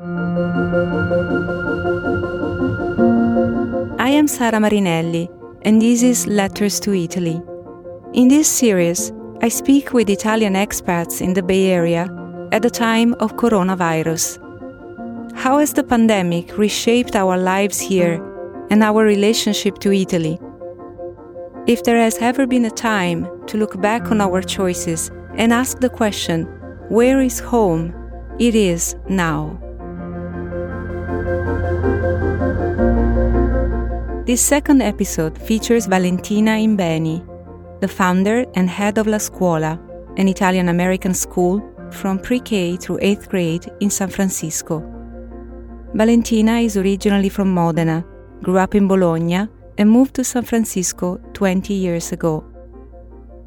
I am Sara Marinelli, and this is Letters to Italy. In this series, I speak with Italian expats in the Bay Area at the time of coronavirus. How has the pandemic reshaped our lives here and our relationship to Italy? If there has ever been a time to look back on our choices and ask the question, where is home? It is now. This second episode features Valentina Imbeni, the founder and head of La Scuola, an Italian American school from pre K through 8th grade in San Francisco. Valentina is originally from Modena, grew up in Bologna, and moved to San Francisco 20 years ago.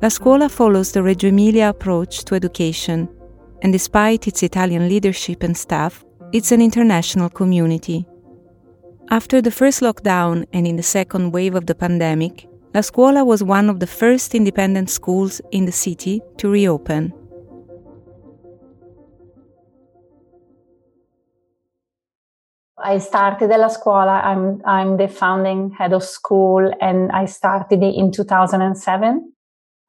La Scuola follows the Reggio Emilia approach to education, and despite its Italian leadership and staff, it's an international community. After the first lockdown and in the second wave of the pandemic, La Scuola was one of the first independent schools in the city to reopen. I started La Scuola. I'm, I'm the founding head of school and I started it in 2007.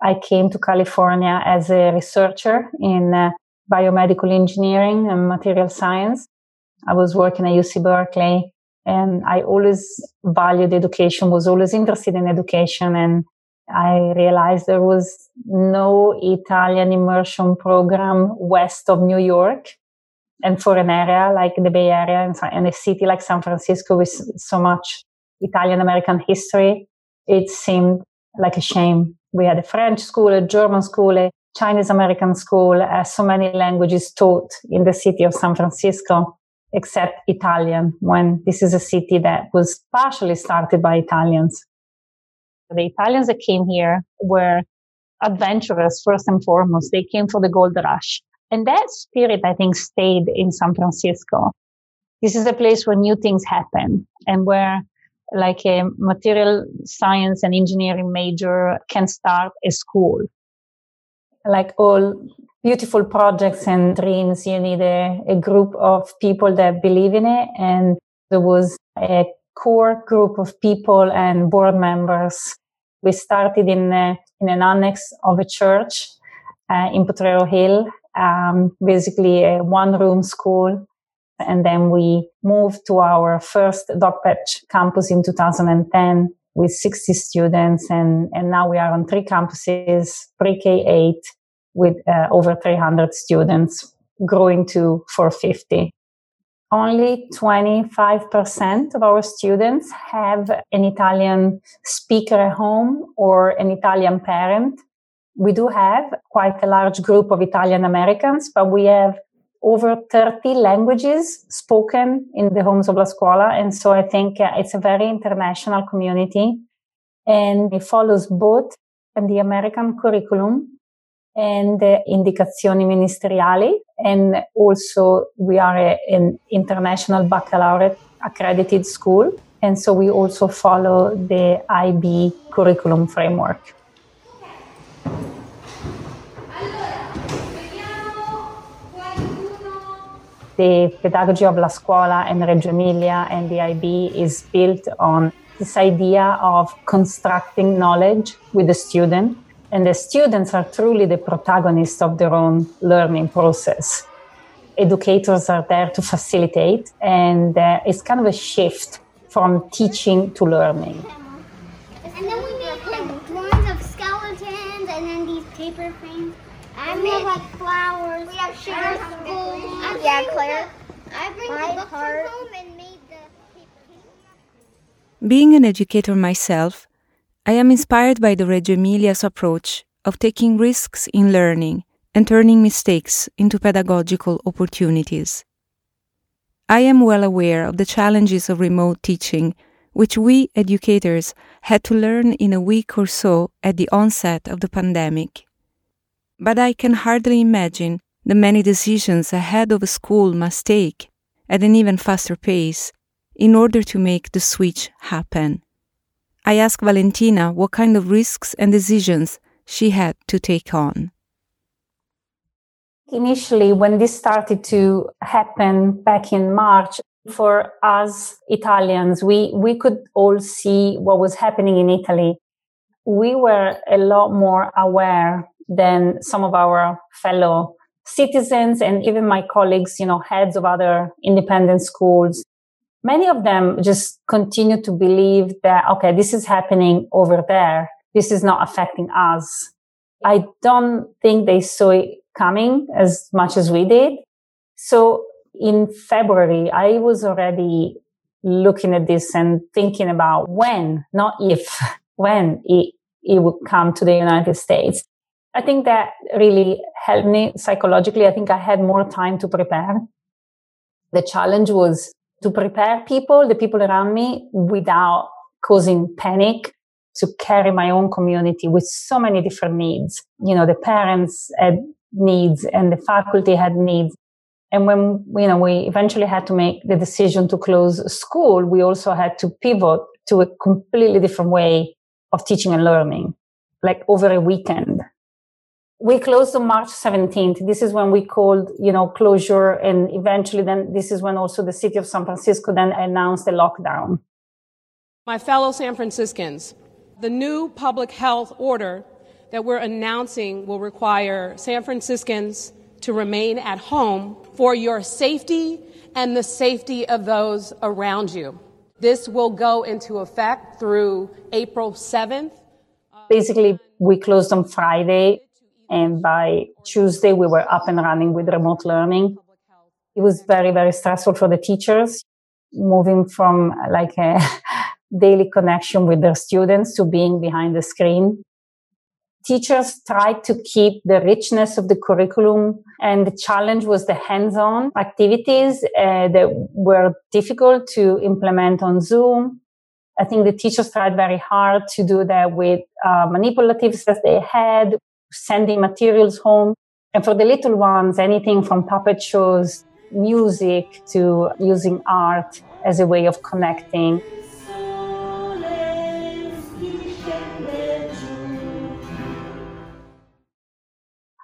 I came to California as a researcher in uh, biomedical engineering and material science. I was working at UC Berkeley and I always valued education, was always interested in education. And I realized there was no Italian immersion program west of New York. And for an area like the Bay Area and a city like San Francisco with so much Italian American history, it seemed like a shame. We had a French school, a German school, a Chinese American school, uh, so many languages taught in the city of San Francisco except Italian, when this is a city that was partially started by Italians. The Italians that came here were adventurous first and foremost. They came for the gold rush. And that spirit, I think, stayed in San Francisco. This is a place where new things happen and where like a material science and engineering major can start a school. Like all beautiful projects and dreams, you need a, a group of people that believe in it. And there was a core group of people and board members. We started in, a, in an annex of a church uh, in Potrero Hill, um, basically a one room school. And then we moved to our first Dogpatch campus in 2010 with 60 students. And, and now we are on three campuses, pre-K 8, with uh, over 300 students growing to 450. Only 25% of our students have an Italian speaker at home or an Italian parent. We do have quite a large group of Italian Americans, but we have over 30 languages spoken in the homes of La Scuola. And so I think uh, it's a very international community and it follows both the American curriculum and indicazioni ministeriali. And also we are a, an international baccalaureate accredited school. And so we also follow the IB curriculum framework. The pedagogy of La Scuola and Reggio Emilia and the IB is built on this idea of constructing knowledge with the student and the students are truly the protagonists of their own learning process. Educators are there to facilitate, and uh, it's kind of a shift from teaching to learning. And then we made like drawings of skeletons and then these paper frames. I made like flowers. We have sugar skulls. Yeah, Claire. I bring My the books heart. home and made the paper. Being an educator myself, I am inspired by the Reggio Emilia's approach of taking risks in learning and turning mistakes into pedagogical opportunities. I am well aware of the challenges of remote teaching, which we educators had to learn in a week or so at the onset of the pandemic. But I can hardly imagine the many decisions a head of a school must take at an even faster pace in order to make the switch happen. I asked Valentina what kind of risks and decisions she had to take on. initially when this started to happen back in March, for us Italians, we, we could all see what was happening in Italy. We were a lot more aware than some of our fellow citizens and even my colleagues, you know, heads of other independent schools. Many of them just continue to believe that, okay, this is happening over there. This is not affecting us. I don't think they saw it coming as much as we did. So in February, I was already looking at this and thinking about when, not if, when it, it would come to the United States. I think that really helped me psychologically. I think I had more time to prepare. The challenge was to prepare people, the people around me, without causing panic to carry my own community with so many different needs. You know, the parents had needs and the faculty had needs. And when, you know, we eventually had to make the decision to close school, we also had to pivot to a completely different way of teaching and learning, like over a weekend. We closed on March 17th. This is when we called, you know, closure. And eventually then this is when also the city of San Francisco then announced a lockdown. My fellow San Franciscans, the new public health order that we're announcing will require San Franciscans to remain at home for your safety and the safety of those around you. This will go into effect through April 7th. Basically, we closed on Friday, and by Tuesday, we were up and running with remote learning. It was very, very stressful for the teachers, moving from like a daily connection with their students to being behind the screen. Teachers tried to keep the richness of the curriculum and the challenge was the hands-on activities uh, that were difficult to implement on zoom. I think the teachers tried very hard to do that with uh, manipulatives that they had sending materials home and for the little ones anything from puppet shows music to using art as a way of connecting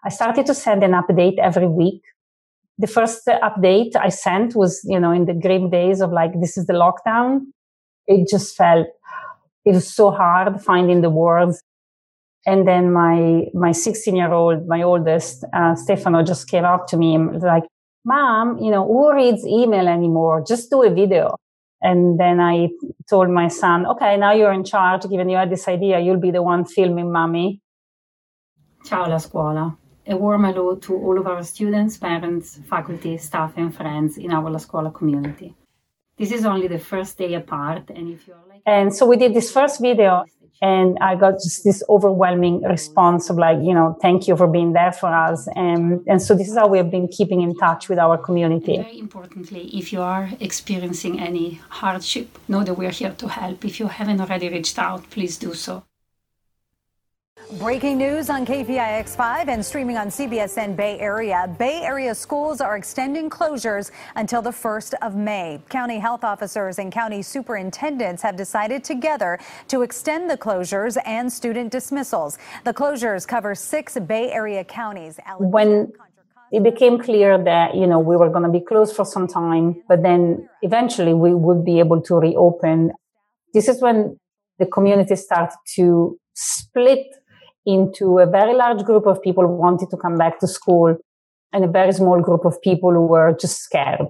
I started to send an update every week. The first update I sent was, you know, in the grim days of like, this is the lockdown. It just felt, it was so hard finding the words. And then my, my 16 year old, my oldest, uh, Stefano just came up to me and was like, mom, you know, who reads email anymore? Just do a video. And then I told my son, okay, now you're in charge. Given you had this idea, you'll be the one filming mommy. Ciao la scuola a warm hello to all of our students, parents, faculty, staff, and friends in our La Scuola community. This is only the first day apart, and if you're like, and so we did this first video, and I got just this overwhelming response of like, you know, thank you for being there for us, and and so this is how we have been keeping in touch with our community. And very importantly, if you are experiencing any hardship, know that we are here to help. If you haven't already reached out, please do so. Breaking news on KPIX 5 and streaming on CBSN Bay Area. Bay Area schools are extending closures until the 1st of May. County health officers and county superintendents have decided together to extend the closures and student dismissals. The closures cover six Bay Area counties. When it became clear that, you know, we were going to be closed for some time, but then eventually we would be able to reopen. This is when the community started to split into a very large group of people who wanted to come back to school and a very small group of people who were just scared.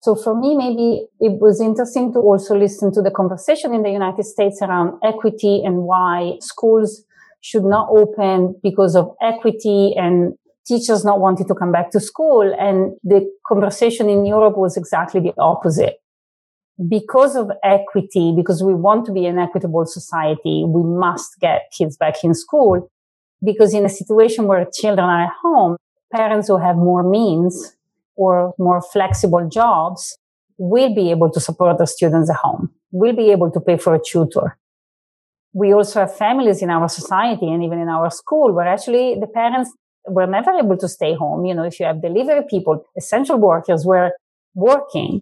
So for me, maybe it was interesting to also listen to the conversation in the United States around equity and why schools should not open because of equity and teachers not wanting to come back to school. And the conversation in Europe was exactly the opposite because of equity, because we want to be an equitable society, we must get kids back in school. Because in a situation where children are at home, parents who have more means or more flexible jobs will be able to support their students at home, will be able to pay for a tutor. We also have families in our society and even in our school where actually the parents were never able to stay home. You know, if you have delivery people, essential workers were working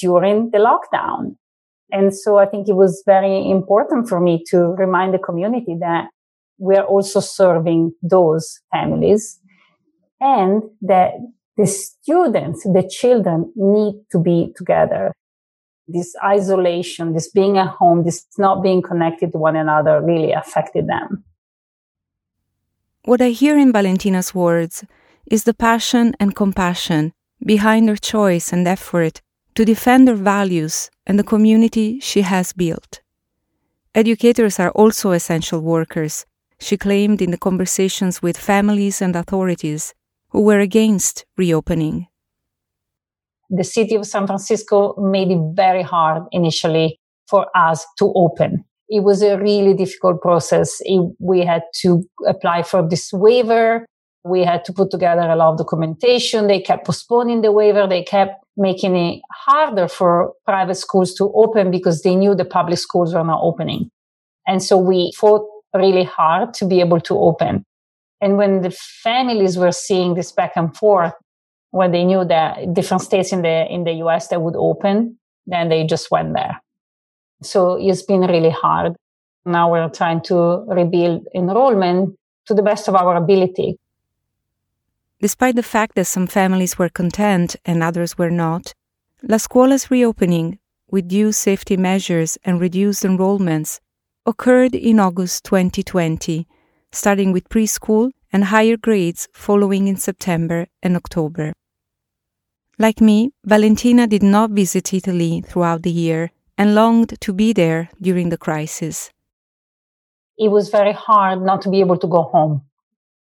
during the lockdown. And so I think it was very important for me to remind the community that we are also serving those families. and that the students, the children need to be together. This isolation, this being at home, this not being connected to one another really affected them. What I hear in Valentina's words is the passion and compassion behind her choice and effort to defend her values and the community she has built. Educators are also essential workers, she claimed in the conversations with families and authorities who were against reopening. The city of San Francisco made it very hard initially for us to open. It was a really difficult process. It, we had to apply for this waiver. We had to put together a lot of documentation. They kept postponing the waiver. They kept making it harder for private schools to open because they knew the public schools were not opening. And so we fought really hard to be able to open. And when the families were seeing this back and forth, when they knew that different states in the in the US that would open, then they just went there. So it's been really hard. Now we're trying to rebuild enrollment to the best of our ability. Despite the fact that some families were content and others were not, La Scuola's reopening, with due safety measures and reduced enrollments, occurred in August 2020, starting with preschool and higher grades following in September and October. Like me, Valentina did not visit Italy throughout the year and longed to be there during the crisis. It was very hard not to be able to go home.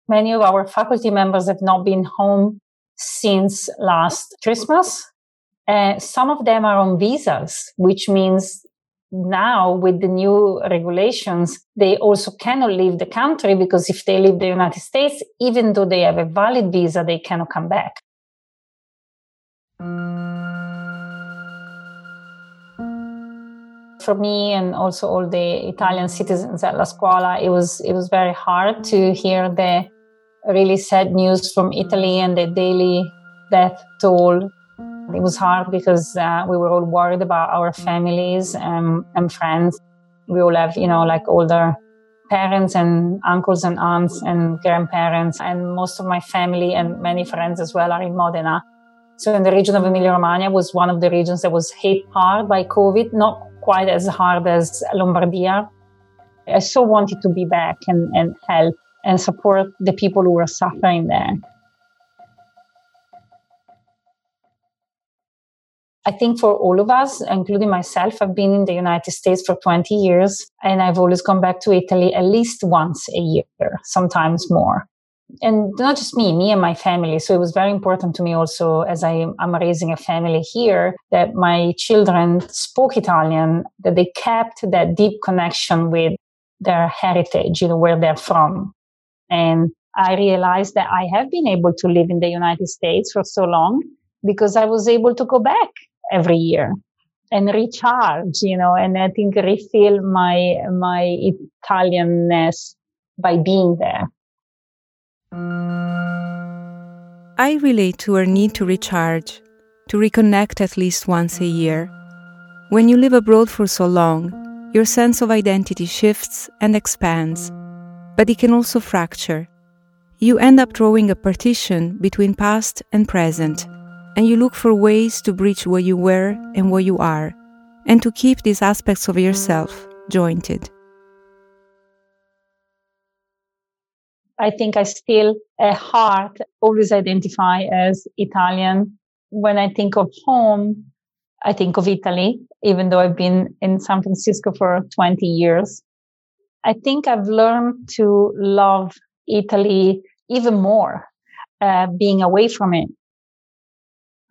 Many of our faculty members have not been home since last Christmas. Uh, some of them are on visas, which means now with the new regulations, they also cannot leave the country because if they leave the United States, even though they have a valid visa, they cannot come back. For me and also all the Italian citizens at La Scuola, it was it was very hard to hear the really sad news from Italy and the daily death toll it was hard because uh, we were all worried about our families and, and friends. We all have, you know, like older parents and uncles and aunts and grandparents. And most of my family and many friends as well are in Modena. So in the region of Emilia Romagna was one of the regions that was hit hard by COVID, not quite as hard as Lombardia. I so wanted to be back and, and help and support the people who are suffering there. I think for all of us, including myself, I've been in the United States for 20 years and I've always gone back to Italy at least once a year, sometimes more. And not just me, me and my family. So it was very important to me also as I, am raising a family here that my children spoke Italian, that they kept that deep connection with their heritage, you know, where they're from. And I realized that I have been able to live in the United States for so long because I was able to go back every year and recharge, you know, and I think refill my, my Italianness by being there. I relate to our need to recharge, to reconnect at least once a year. When you live abroad for so long, your sense of identity shifts and expands, but it can also fracture. You end up drawing a partition between past and present and you look for ways to bridge where you were and where you are, and to keep these aspects of yourself jointed. I think I still, at heart, always identify as Italian. When I think of home, I think of Italy, even though I've been in San Francisco for 20 years. I think I've learned to love Italy even more, uh, being away from it.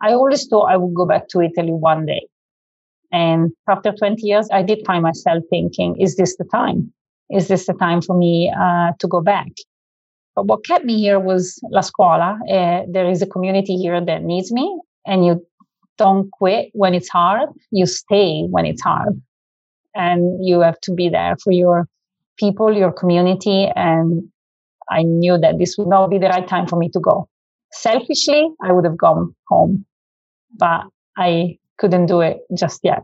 I always thought I would go back to Italy one day. And after 20 years, I did find myself thinking, is this the time? Is this the time for me uh, to go back? But what kept me here was La Scuola. Uh, there is a community here that needs me, and you don't quit when it's hard. You stay when it's hard. And you have to be there for your people, your community. And I knew that this would not be the right time for me to go. Selfishly, I would have gone home but I couldn't do it just yet.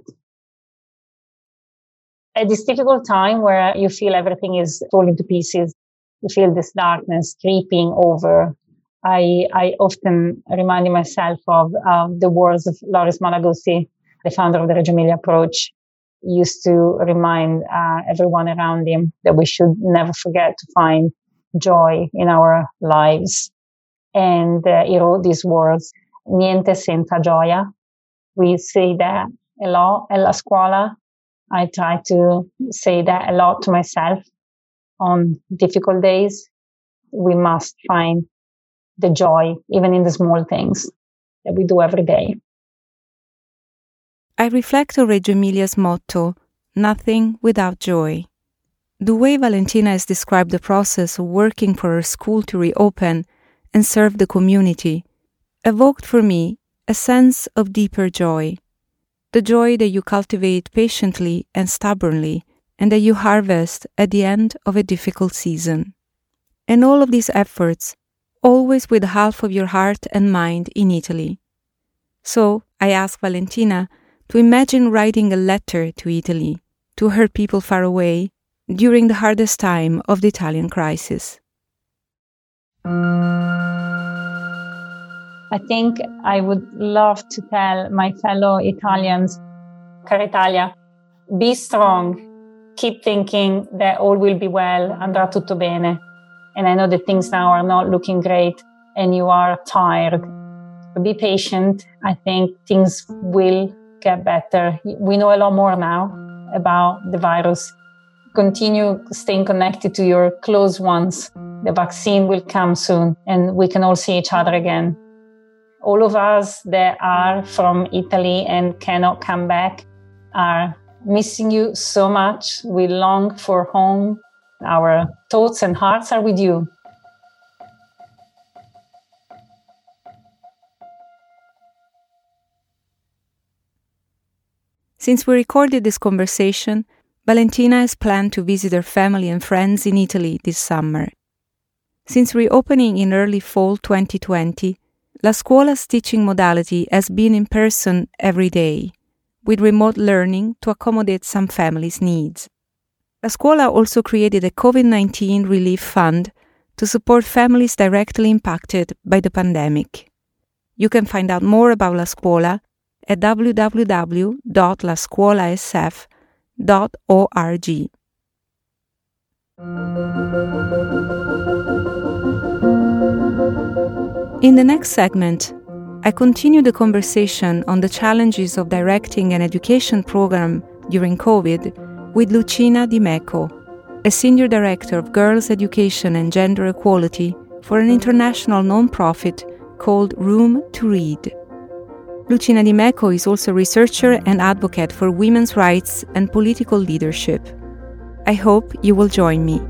At this difficult time where you feel everything is falling to pieces, you feel this darkness creeping over I, I often reminded myself of uh, the words of Loris Malaguzzi, the founder of the Reggio Emilia approach, used to remind uh, everyone around him that we should never forget to find joy in our lives. And uh, he wrote these words, niente senza gioia. We say that a lot at la scuola. I try to say that a lot to myself on difficult days. We must find the joy, even in the small things that we do every day. I reflect on Reggio Emilia's motto, nothing without joy. The way Valentina has described the process of working for her school to reopen and serve the community evoked for me a sense of deeper joy. The joy that you cultivate patiently and stubbornly, and that you harvest at the end of a difficult season. And all of these efforts, always with half of your heart and mind in Italy. So I asked Valentina to imagine writing a letter to Italy, to her people far away, during the hardest time of the Italian crisis. I think I would love to tell my fellow Italians, Cara Italia, be strong. Keep thinking that all will be well, andrà tutto bene. And I know that things now are not looking great and you are tired. Be patient. I think things will get better. We know a lot more now about the virus. Continue staying connected to your close ones. The vaccine will come soon and we can all see each other again. All of us that are from Italy and cannot come back are missing you so much. We long for home. Our thoughts and hearts are with you. Since we recorded this conversation, Valentina has planned to visit her family and friends in Italy this summer. Since reopening in early fall 2020, La Scuola's teaching modality has been in person every day, with remote learning to accommodate some families' needs. La Scuola also created a COVID 19 relief fund to support families directly impacted by the pandemic. You can find out more about La Scuola at www.lascuolasf.org. In the next segment, I continue the conversation on the challenges of directing an education program during COVID with Lucina Di Meco, a senior director of girls' education and gender equality for an international nonprofit called Room to Read. Lucina Di Meco is also researcher and advocate for women's rights and political leadership. I hope you will join me.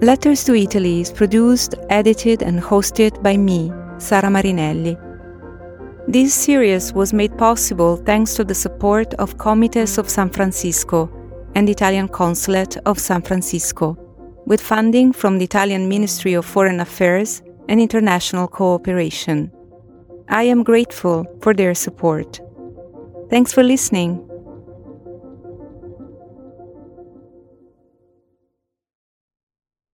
Letters to Italy is produced, edited, and hosted by me, Sara Marinelli. This series was made possible thanks to the support of Comites of San Francisco and Italian Consulate of San Francisco, with funding from the Italian Ministry of Foreign Affairs and International Cooperation. I am grateful for their support. Thanks for listening.